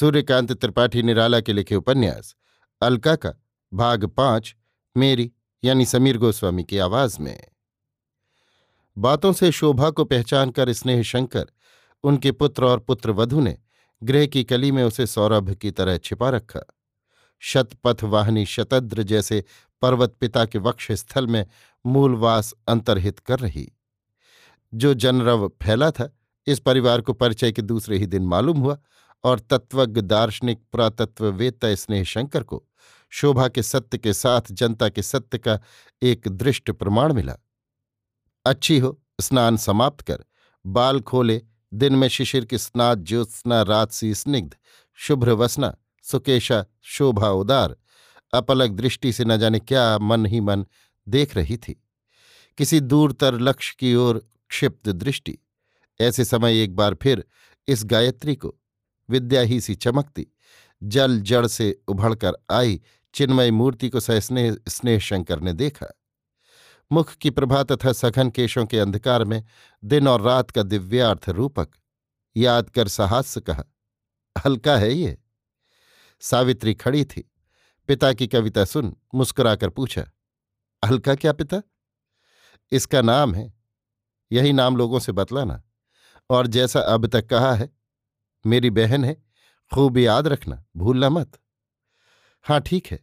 सूर्यकांत त्रिपाठी निराला के लिखे उपन्यास अलका का भाग पाँच, मेरी, यानी समीर गोस्वामी की आवाज़ में। बातों से शोभा को पहचान कर स्नेह शंकर, उनके पुत्र और पुत्र वधु ने गृह की कली में उसे सौरभ की तरह छिपा रखा। शतपथ वाहनी शतद्र जैसे पर्वत पिता के वक्ष स्थल में मूलवास अंतर्हित कर रही। जो जनरव फैला था, इस परिवार को परिचय के दूसरे ही दिन मालूम हुआ और तत्वज्ञ दार्शनिक पुरातत्ववेत्ता स्नेह शंकर को शोभा के सत्य के साथ जनता के सत्य का एक दृष्ट प्रमाण मिला। अच्छी हो, स्नान समाप्त कर, बाल खोले, दिन में शिशिर की स्नात ज्योत्सना रात सी स्निग्ध, शुभ्र वसना, सुकेशा, शोभा उदार अपलक दृष्टि से न जाने क्या मन ही मन देख रही थी। किसी दूरतर लक्ष्य की ओर क्षिप्त दृष्टि। ऐसे समय एक बार फिर इस गायत्री को विद्या ही सी चमकती। जल जड़ से उभड़कर आई, चिन्मय मूर्ति को सस्नेह स्नेह शंकर ने देखा। मुख की प्रभा तथा सघन केशों के अंधकार में दिन और रात का दिव्यार्थ रूपक, याद कर साहस्य कहा, हल्का है ये। सावित्री खड़ी थी। पिता की कविता सुन मुस्कुराकर पूछा, हल्का क्या पिता? इसका नाम है। यही नाम लोगों से बतलाना। और जैसा अब तक कहा है मेरी बहन है, खूब याद रखना, भूलना मत। हाँ ठीक है।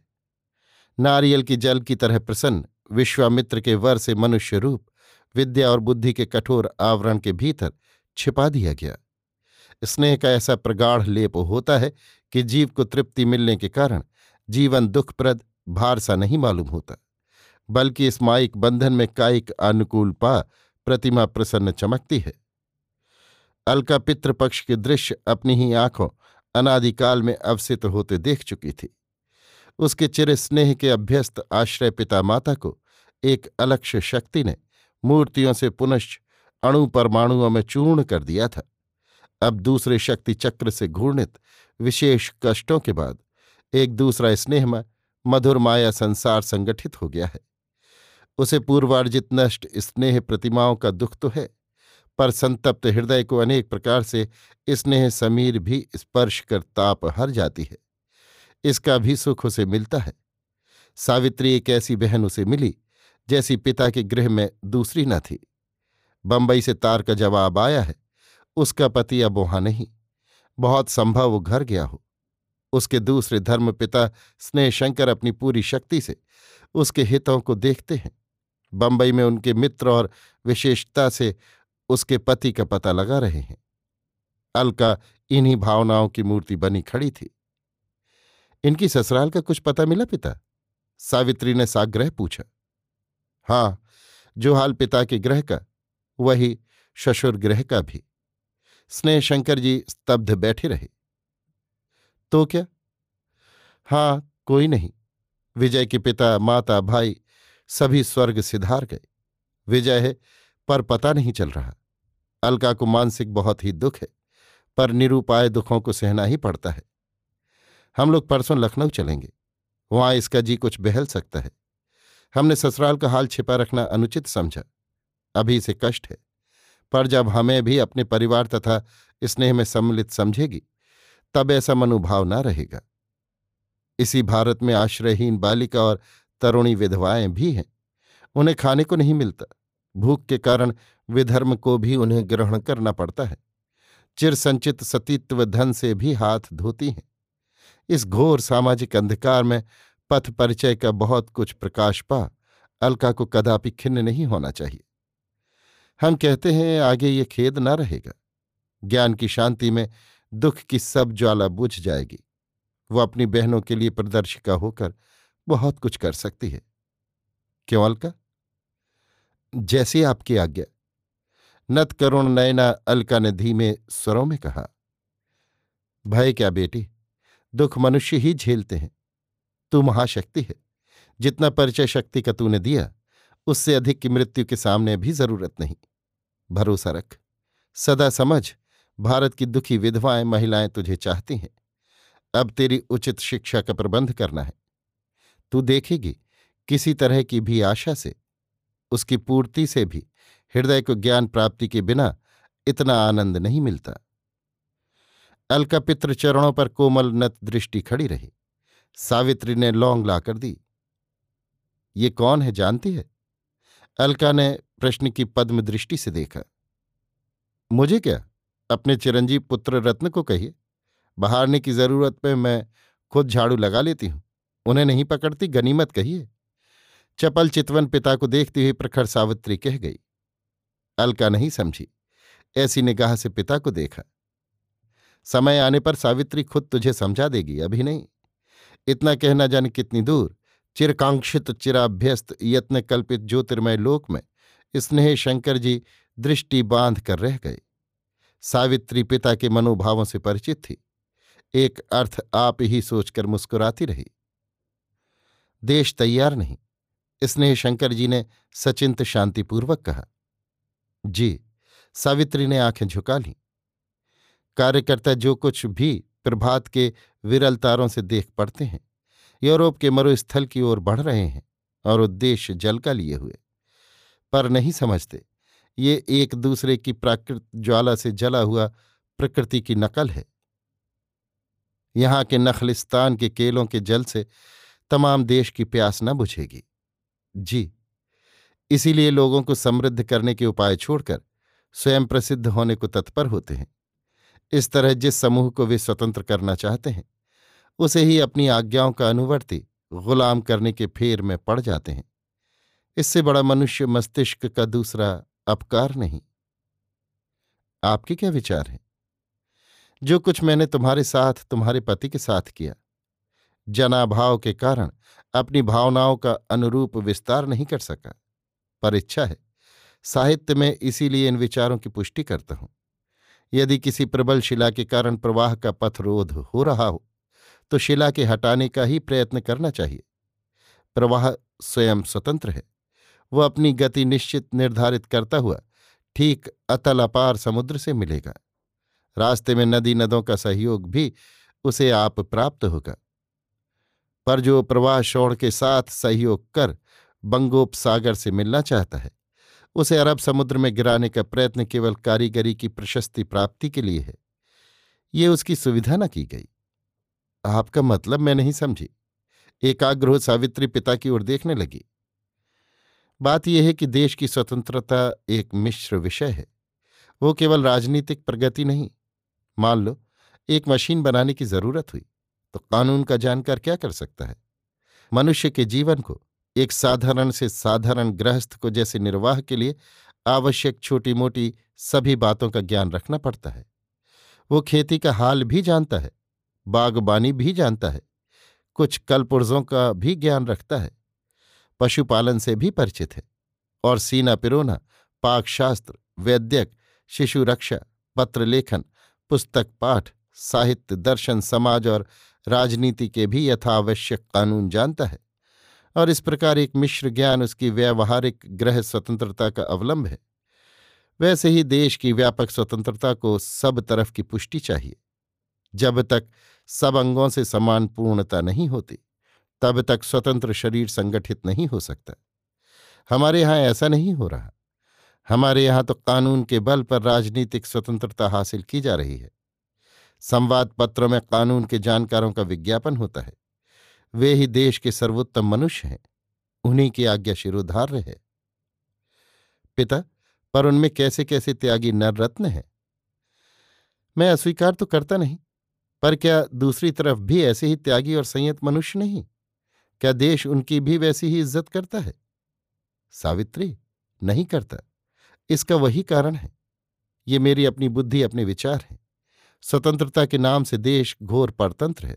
नारियल की जल की तरह प्रसन्न, विश्वामित्र के वर से मनुष्य रूप, विद्या और बुद्धि के कठोर आवरण के भीतर छिपा दिया गया। स्नेह का ऐसा प्रगाढ़ लेप होता है कि जीव को तृप्ति मिलने के कारण जीवन दुखप्रद, भार सा नहीं मालूम होता, बल्कि इस माइक बंधन में कायिक अनुकूल पा प्रतिमा प्रसन्न चमकती है। अलका पितृपक्ष के दृश्य अपनी ही आँखों अनादिकाल में अवसित होते देख चुकी थी। उसके चिर स्नेह के अभ्यस्त आश्रय पिता माता को एक अलक्ष्य शक्ति ने मूर्तियों से पुनश्च अणु परमाणुओं में चूर्ण कर दिया था। अब दूसरे शक्ति चक्र से घूर्णित विशेष कष्टों के बाद एक दूसरा स्नेहमय मधुर माया संसार संगठित हो गया है। उसे पूर्वार्जित नष्ट स्नेह प्रतिमाओं का दुख तो है। पर संतप्त हृदय को अनेक प्रकार से स्नेह समीर भी स्पर्श कर ताप हर जाती है। इसका भी सुख उसे मिलता है। सावित्री एक ऐसी बहन उसे मिली, जैसी पिता के गृह में दूसरी न थी। बंबई से तार का जवाब आया है, उसका पति अब वहाँ नहीं। बहुत संभव वो घर गया हो। उसके दूसरे धर्म पिता स्नेहशंकर अपनी पूरी शक्ति से उसके हितों को देखते हैं। बंबई में उनके मित्र और विशेषता से उसके पति का पता लगा रहे हैं। अलका इन्हीं भावनाओं की मूर्ति बनी खड़ी थी। इनकी ससुराल का कुछ पता मिला पिता? सावित्री ने साग्रह पूछा। हाँ जो हाल पिता के ग्रह का, वही शशुर ग्रह का भी। स्नेह शंकर जी स्तब्ध बैठे रहे। तो क्या? हाँ कोई नहीं। विजय के पिता, माता, भाई सभी स्वर्ग सिधार गए। विजय है, पर पता नहीं चल रहा। अलका को मानसिक बहुत ही दुख है, पर निरूपाय दुखों को सहना ही पड़ता है। हम लोग परसों लखनऊ चलेंगे, वहाँ इसका जी कुछ बहल सकता है। हमने ससुराल का हाल छिपा रखना अनुचित समझा, अभी इसे कष्ट है, पर जब हमें भी अपने परिवार तथा स्नेह में सम्मिलित समझेगी, तब ऐसा मनोभाव न रहेगा। इसी भारत में आश्रयहीन बालिका और तरुणी विधवाएँ भी हैं, उन्हें खाने को नहीं मिलता। भूख के कारण विधर्म को भी उन्हें ग्रहण करना पड़ता है। चिर संचित सतीत्व धन से भी हाथ धोती हैं। इस घोर सामाजिक अंधकार में पथ परिचय का बहुत कुछ प्रकाश पा अलका को कदापि खिन्न नहीं होना चाहिए। हम कहते हैं, आगे ये खेद न रहेगा। ज्ञान की शांति में दुख की सब ज्वाला बुझ जाएगी। वो अपनी बहनों के लिए प्रदर्शिका होकर बहुत कुछ कर सकती है। क्यों, अलका? जैसी आपकी आज्ञा। नत करुण नयना अलका ने धीमे स्वरों में कहा, भय क्या बेटी, दुख मनुष्य ही झेलते हैं। तू महाशक्ति है, जितना परिचय शक्ति का तूने दिया, उससे अधिक की मृत्यु के सामने भी ज़रूरत नहीं। भरोसा रख, सदा समझ, भारत की दुखी विधवाएँ महिलाएँ तुझे चाहती हैं। अब तेरी उचित शिक्षा का प्रबंध करना है। तू देखेगी, किसी तरह की भी आशा से उसकी पूर्ति से भी हृदय को ज्ञान प्राप्ति के बिना इतना आनंद नहीं मिलता। अलका पितृ चरणों पर कोमल नत दृष्टि खड़ी रही। सावित्री ने लौंग लाकर दी। ये कौन है जानती है? अलका ने प्रश्न की पद्म दृष्टि से देखा। मुझे क्या? अपने चिरंजीव पुत्र रत्न को कहिए। बहारने की ज़रूरत पे मैं खुद झाड़ू लगा लेती हूँ। उन्हें नहीं पकड़ती, गनीमत कहिए। चपल चितवन पिता को देखती हुई प्रखर सावित्री कह गई। अलका नहीं समझी। ऐसी निगाह से पिता को देखा। समय आने पर सावित्री खुद तुझे समझा देगी, अभी नहीं। इतना कहना जाने कितनी दूर। चिरकांक्षित, चिराभ्यस्त यत्न कल्पित ज्योतिर्मय लोक में स्नेह शंकर जी दृष्टि बाँध कर रह गए। सावित्री पिता के मनोभावों से परिचित थी। एक अर्थ आप ही सोचकर मुस्कुराती रही। देश तैयार नहीं। स्नेह शंकर जी ने सचिंत शांतिपूर्वक कहा। जी, सावित्री ने आँखें झुका लीं। कार्यकर्ता जो कुछ भी प्रभात के विरल तारों से देख पड़ते हैं, यूरोप के मरुस्थल की ओर बढ़ रहे हैं और उद्देश्य जल का लिए हुए। पर नहीं समझते, ये एक दूसरे की प्राकृत ज्वाला से जला हुआ प्रकृति की नकल है। यहाँ के नखलिस्तान के केलों के जल से तमाम देश की प्यास न बुझेगी। जी। इसीलिए लोगों को समृद्ध करने के उपाय छोड़कर स्वयं प्रसिद्ध होने को तत्पर होते हैं। इस तरह जिस समूह को वे स्वतंत्र करना चाहते हैं, उसे ही अपनी आज्ञाओं का अनुवर्ती गुलाम करने के फेर में पड़ जाते हैं। इससे बड़ा मनुष्य मस्तिष्क का दूसरा अपकार नहीं। आपके क्या विचार हैं? जो कुछ मैंने तुम्हारे साथ, तुम्हारे पति के साथ किया, जनाभाव के कारण अपनी भावनाओं का अनुरूप विस्तार नहीं कर सका। पर इच्छा है, साहित्य में इसीलिए इन विचारों की पुष्टि करता हूँ। यदि किसी प्रबल शिला के कारण प्रवाह का पथ रोध हो रहा हो तो शिला के हटाने का ही प्रयत्न करना चाहिए। प्रवाह स्वयं स्वतंत्र है। वह अपनी गति निश्चित निर्धारित करता हुआ ठीक अतल अपार समुद्र से मिलेगा। रास्ते में नदी नदों का सहयोग भी उसे आप प्राप्त होगा। पर जो प्रवाह शोण के साथ सहयोग कर बंगोपसागर से मिलना चाहता है, उसे अरब समुद्र में गिराने का प्रयत्न केवल कारीगरी की प्रशस्ति प्राप्ति के लिए है। ये उसकी सुविधा न की गई। आपका मतलब मैं नहीं समझी। एकाग्र सावित्री पिता की ओर देखने लगी। बात यह है कि देश की स्वतंत्रता एक मिश्र विषय है। वो केवल राजनीतिक प्रगति नहीं। मान लो, एक मशीन बनाने की ज़रूरत हुई। तो कानून का जानकार क्या कर सकता है? मनुष्य के जीवन को एक साधारण से साधारण गृहस्थ को जैसे निर्वाह के लिए आवश्यक छोटी मोटी सभी बातों का ज्ञान रखना पड़ता है। वो खेती का हाल भी जानता है, बागबानी भी जानता है, कुछ कलपुर्जों का भी ज्ञान रखता है, पशुपालन से भी परिचित है और सीना पिरोना पाकशास्त्र, वैद्यक, शिशु रक्षा, पत्र लेखन, पुस्तक पाठ, साहित्य, दर्शन, समाज और राजनीति के भी यथावश्यक कानून जानता है और इस प्रकार एक मिश्र ज्ञान उसकी व्यावहारिक ग्रह स्वतंत्रता का अवलंब है। वैसे ही देश की व्यापक स्वतंत्रता को सब तरफ़ की पुष्टि चाहिए। जब तक सब अंगों से समान पूर्णता नहीं होती, तब तक स्वतंत्र शरीर संगठित नहीं हो सकता। हमारे यहाँ ऐसा नहीं हो रहा। हमारे यहाँ तो कानून के बल पर राजनीतिक स्वतंत्रता हासिल की जा रही है। संवाद पत्रों में कानून के जानकारों का विज्ञापन होता है। वे ही देश के सर्वोत्तम मनुष्य हैं। उन्हीं की आज्ञा शिरोधार्य है। पिता, पर उनमें कैसे कैसे त्यागी नर रत्न है? मैं अस्वीकार तो करता नहीं, पर क्या दूसरी तरफ़ भी ऐसे ही त्यागी और संयत मनुष्य नहीं? क्या देश उनकी भी वैसी ही इज़्ज़त करता है? सावित्री, नहीं करता। इसका वही कारण है। ये मेरी अपनी बुद्धि, अपने विचार हैं। स्वतंत्रता के नाम से देश घोर परतंत्र है।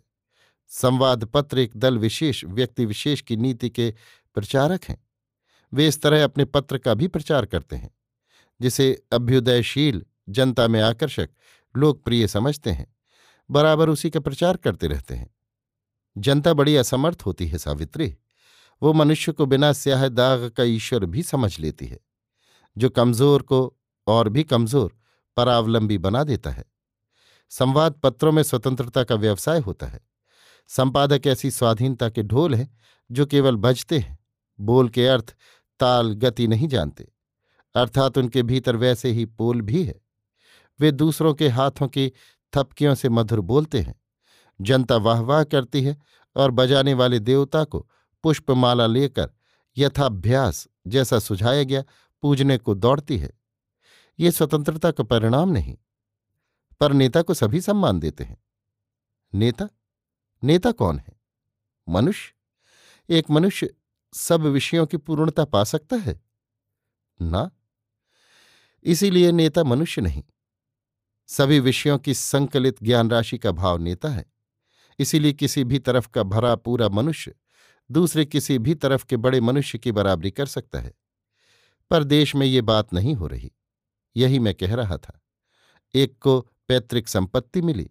संवाद पत्र एक दल विशेष, व्यक्ति विशेष की नीति के प्रचारक हैं। वे इस तरह अपने पत्र का भी प्रचार करते हैं, जिसे अभ्युदयशील जनता में आकर्षक, लोकप्रिय समझते हैं, बराबर उसी का प्रचार करते रहते हैं। जनता बड़ी असमर्थ होती है, सावित्री। वो मनुष्य को बिना स्याह दाग का ईश्वर भी समझ लेती है, जो कमज़ोर को और भी कमज़ोर, परावलंबी बना देता है। संवाद पत्रों में स्वतंत्रता का व्यवसाय होता है। संपादक ऐसी स्वाधीनता के ढोल हैं, जो केवल बजते हैं। बोल के अर्थ ताल गति नहीं जानते। अर्थात उनके भीतर वैसे ही पोल भी है। वे दूसरों के हाथों की थपकियों से मधुर बोलते हैं। जनता वाह वाह करती है और बजाने वाले देवता को पुष्पमाला लेकर यथाभ्यास जैसा सुझाया गया, पूजने को दौड़ती है। ये स्वतंत्रता का परिणाम नहीं। पर नेता को सभी सम्मान देते हैं। नेता? नेता कौन है? मनुष्य? एक मनुष्य सब विषयों की पूर्णता पा सकता है? ना। इसीलिए नेता मनुष्य नहीं। सभी विषयों की संकलित ज्ञान राशि का भाव नेता है। इसीलिए किसी भी तरफ़ का भरा पूरा मनुष्य दूसरे किसी भी तरफ़ के बड़े मनुष्य की बराबरी कर सकता है। पर देश में ये बात नहीं हो रही। यही मैं कह रहा था। एक को पैतृक संपत्ति मिली,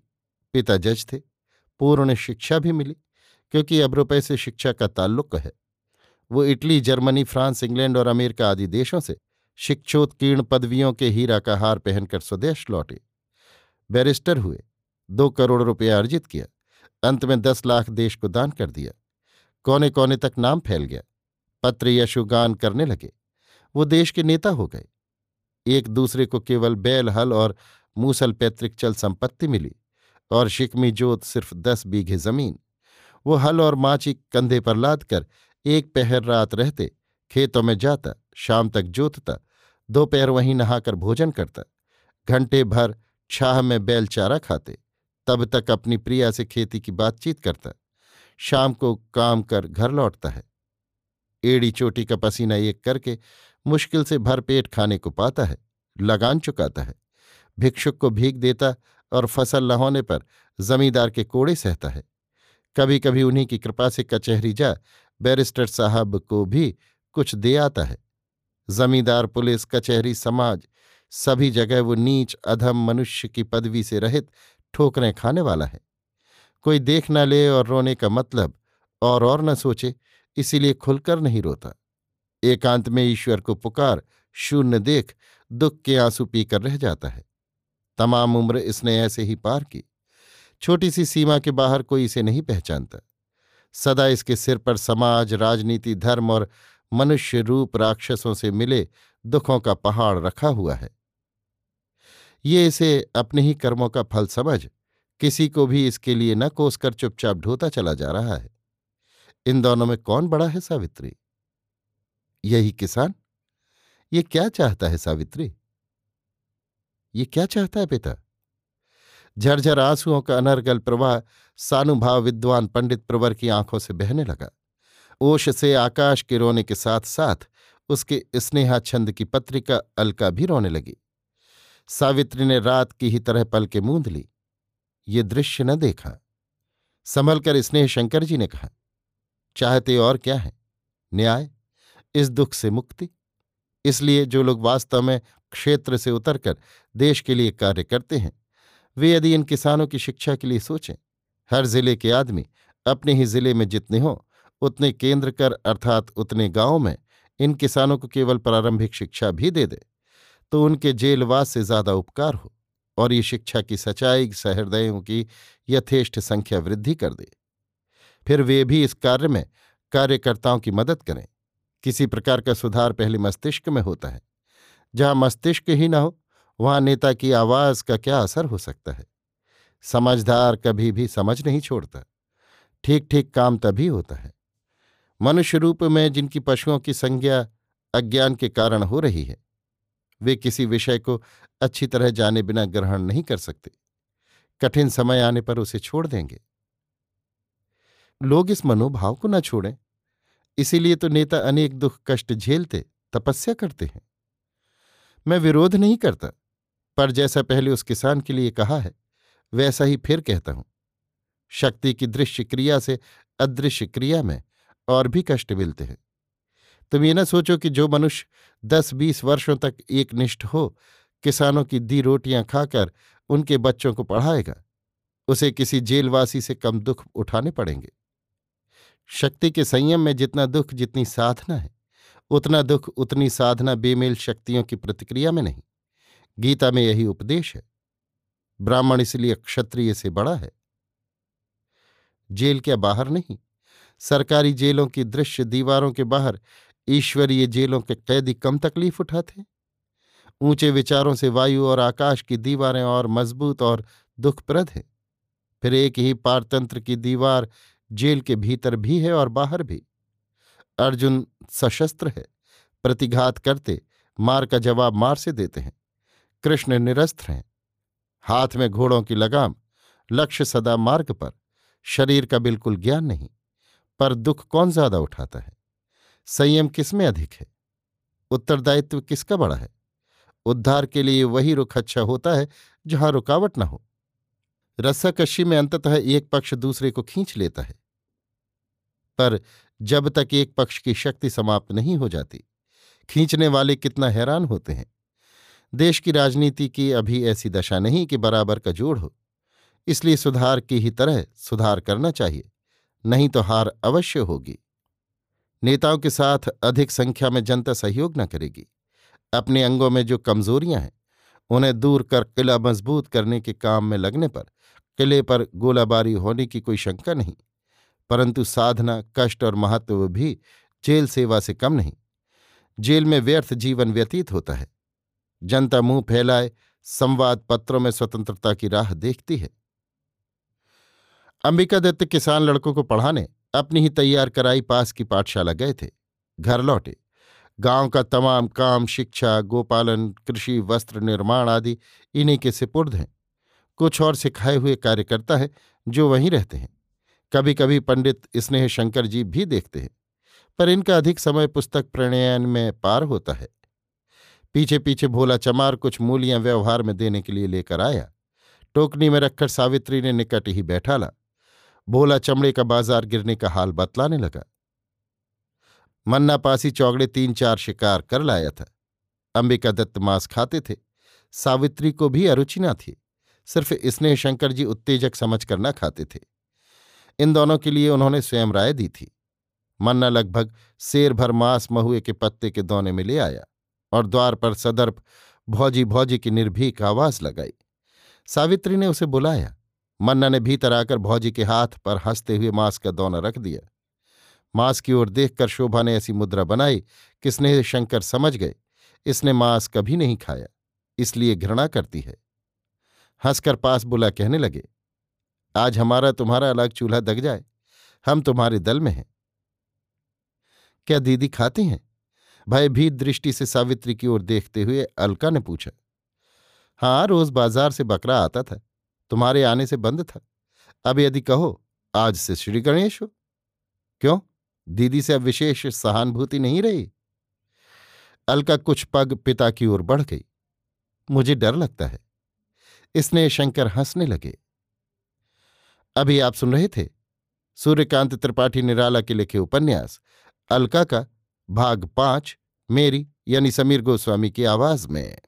पिता जज थे, पूर्ण शिक्षा भी मिली, क्योंकि अब रुपये से शिक्षा का ताल्लुक है। वो इटली, जर्मनी, फ्रांस, इंग्लैंड और अमेरिका आदि देशों से शिक्षोत्कीर्ण पदवियों के हीरा का हार पहनकर स्वदेश लौटे। बैरिस्टर हुए, दो करोड़ रुपया अर्जित किया, अंत में दस लाख देश को दान कर दिया। कोने कोने तक नाम फैल गया, पत्र यशुगान करने लगे। वो देश के नेता हो गए। एक दूसरे को केवल बैल, हल और मूसल पैतृक चल संपत्ति मिली और शिकमी जोत सिर्फ़ दस बीघे ज़मीन। वो हल और माची कंधे पर लाद कर एक पहर रात रहते, खेतों में जाता, शाम तक जोतता, दोपहर वहीं नहाकर भोजन करता, घंटे भर छाह में बैल चारा खाते, तब तक अपनी प्रिया से खेती की बातचीत करता, शाम को काम कर घर लौटता है। एड़ी चोटी का पसीना एक करके मुश्किल से भरपेट खाने को पाता है, लगान चुकाता है। भिक्षुक को भीख देता और फ़सल न होने पर जमींदार के कोड़े सहता है। कभी कभी उन्हीं की कृपा से कचहरी जा बैरिस्टर साहब को भी कुछ दे आता है। जमींदार, पुलिस, कचहरी, समाज, सभी जगह वो नीच, अधम मनुष्य की पदवी से रहित ठोकरें खाने वाला है। कोई देख न ले और रोने का मतलब और और न सोचे, इसीलिए खुलकर नहीं रोता। एकांत में ईश्वर को पुकार, शून्य देख दुख के आँसू पीकर रह जाता है। तमाम उम्र इसने ऐसे ही पार की। छोटी सी सीमा के बाहर कोई इसे नहीं पहचानता। सदा इसके सिर पर समाज, राजनीति, धर्म और मनुष्य रूप राक्षसों से मिले दुखों का पहाड़ रखा हुआ है। ये इसे अपने ही कर्मों का फल समझ, किसी को भी इसके लिए न कोसकर चुपचाप ढोता चला जा रहा है। इन दोनों में कौन बड़ा है सावित्री? यही किसान? ये क्या चाहता है सावित्री? ये क्या चाहता है पिता? झरझर आंसुओं का अनर्गल प्रवाह सानुभाव विद्वान पंडित प्रवर की आँखों से बहने लगा। ओश से आकाश के रोने के साथ साथ उसके स्नेहा छंद की पत्रिका अलका भी रोने लगी। सावित्री ने रात की ही तरह पल के मूंद ली। ये दृश्य न देखा। संभल कर स्नेह शंकर जी ने कहा, चाहते और क्या है? न्याय? इस दुख से मुक्ति? इसलिए जो लोग वास्तव में क्षेत्र से उतरकर देश के लिए कार्य करते हैं। वे यदि इन किसानों की शिक्षा के लिए सोचें, हर ज़िले के आदमी अपने ही ज़िले में जितने हों, उतने केंद्र कर अर्थात उतने गाँवों में इन किसानों को केवल प्रारंभिक शिक्षा भी दे दे तो उनके जेलवास से ज़्यादा उपकार हो और ये शिक्षा की सच्चाई, सहृदयों की यथेष्ट संख्या वृद्धि कर दे। फिर वे भी इस कार्य में कार्यकर्ताओं की मदद करें। किसी प्रकार का सुधार पहले मस्तिष्क में होता है। जहाँ मस्तिष्क ही न हो, वहाँ नेता की आवाज़ का क्या असर हो सकता है? समझदार कभी भी समझ नहीं छोड़ता। ठीक ठीक काम तभी होता है। मनुष्य रूप में जिनकी पशुओं की संज्ञा अज्ञान के कारण हो रही है, वे किसी विषय को अच्छी तरह जाने बिना ग्रहण नहीं कर सकते। कठिन समय आने पर उसे छोड़ देंगे। लोग इस मनोभाव को न छोड़ें। इसीलिए तो नेता अनेक दुख कष्ट झेलते, तपस्या करते हैं। मैं विरोध नहीं करता, पर जैसा पहले उस किसान के लिए कहा है, वैसा ही फिर कहता हूँ। शक्ति की दृश्य क्रिया से अदृश्य क्रिया में और भी कष्ट मिलते हैं। तुम ये न सोचो कि जो मनुष्य दस बीस वर्षों तक एक निष्ठ हो, किसानों की दी रोटियाँ खाकर उनके बच्चों को पढ़ाएगा, उसे किसी जेलवासी से कम दुख उठाने पड़ेंगे। शक्ति के संयम में जितना दुख, जितनी साधना है। उतना दुख, उतनी साधना बेमेल शक्तियों की प्रतिक्रिया में नहीं। गीता में यही उपदेश है। ब्राह्मण इसलिए क्षत्रिय से बड़ा है। जेल क्या बाहर नहीं? सरकारी जेलों की दृश्य दीवारों के बाहर ईश्वरीय जेलों के कैदी कम तकलीफ़ उठाते ऊँचे विचारों से वायु और आकाश की दीवारें और मज़बूत और दुखप्रद हैं। फिर एक ही पारतंत्र की दीवार जेल के भीतर भी है और बाहर भी। अर्जुन सशस्त्र है, प्रतिघात करते, मार का जवाब मार से देते हैं। कृष्ण निरस्त्र हैं। हाथ में घोड़ों की लगाम, लक्ष्य सदा मार्ग पर, शरीर का बिल्कुल ज्ञान नहीं, पर दुख कौन ज़्यादा उठाता है? संयम किसमें अधिक है? उत्तरदायित्व किसका बड़ा है? उद्धार के लिए वही रुख अच्छा होता है, जहाँ रुकावट न हो। रस्साकशी में अंततः एक पक्ष दूसरे को खींच लेता है। पर जब तक एक पक्ष की शक्ति समाप्त नहीं हो जाती। खींचने वाले कितना हैरान होते हैं। देश की राजनीति की अभी ऐसी दशा नहीं कि बराबर का जोड़ हो। इसलिए सुधार की ही तरह सुधार करना चाहिए, नहीं तो हार अवश्य होगी। नेताओं के साथ अधिक संख्या में जनता सहयोग न करेगी। अपने अंगों में जो कमजोरियाँ हैं, उन्हें दूर कर किला मज़बूत करने के काम में लगने पर, किले पर गोलाबारी होने की कोई शंका नहीं। परंतु साधना, कष्ट और महत्व भी जेल सेवा से कम नहीं। जेल में व्यर्थ जीवन व्यतीत होता है। जनता मुँह फैलाए, संवाद पत्रों में स्वतंत्रता की राह देखती है। अंबिका दत्त किसान लड़कों को पढ़ाने, अपनी ही तैयार कराई पास की पाठशाला गए थे। घर लौटे। गाँव का तमाम काम, शिक्षा, गोपालन, कृषि, वस्त्र निर्माण आदि इन्हीं के सिपुर्द हैं। कुछ और सिखाए हुए कार्यकर्ता हैं जो वहीं रहते हैं। कभी कभी पंडित स्नेह शंकर जी भी देखते हैं, पर इनका अधिक समय पुस्तक प्रणयन में पार होता है। पीछे पीछे भोला चमार कुछ मूलियाँ व्यवहार में देने के लिए लेकर आया। टोकनी में रखकर सावित्री ने निकट ही बैठा ला। भोला चमड़े का बाज़ार गिरने का हाल बतलाने लगा। मन्ना पासी चौगड़े तीन चार शिकार कर लाया था। अंबिका दत्त मांस खाते थे। सावित्री को भी अरुचि न थी। सिर्फ़ स्नेह शंकर जी उत्तेजक समझ कर न खाते थे। इन दोनों के लिए उन्होंने स्वयं राय दी थी। मन्ना लगभग शेर भर मांस महुए के पत्ते के दोने में ले आया और द्वार पर सदर्प भौजी भौजी की निर्भीक आवाज़ लगाई। सावित्री ने उसे बुलाया। मन्ना ने भीतर आकर भौजी के हाथ पर हँसते हुए मांस का दौना रख दिया। मांस की ओर देखकर शोभा ने ऐसी मुद्रा बनाई कि स्नेह शंकर समझ गए, इसने मांस कभी नहीं खाया, इसलिए घृणा करती है। हंसकर पास बुला कहने लगे आज हमारा तुम्हारा अलग चूल्हा दग जाए। हम तुम्हारे दल में हैं। क्या दीदी खाती हैं? भयभीत दृष्टि से सावित्री की ओर देखते हुए अलका ने पूछा। हाँ रोज बाज़ार से बकरा आता था। तुम्हारे आने से बंद था। अब यदि कहो, आज से श्री गणेश हो। क्यों? दीदी से अब विशेष सहानुभूति नहीं रही। अलका कुछ पग पिता की ओर बढ़ गई। मुझे डर लगता है। इसने शंकर हंसने लगे। अभी आप सुन रहे थे सूर्यकांत त्रिपाठी निराला के लिखे उपन्यास, अलका का भाग पाँच, मेरी यानी समीर गोस्वामी की आवाज़ में।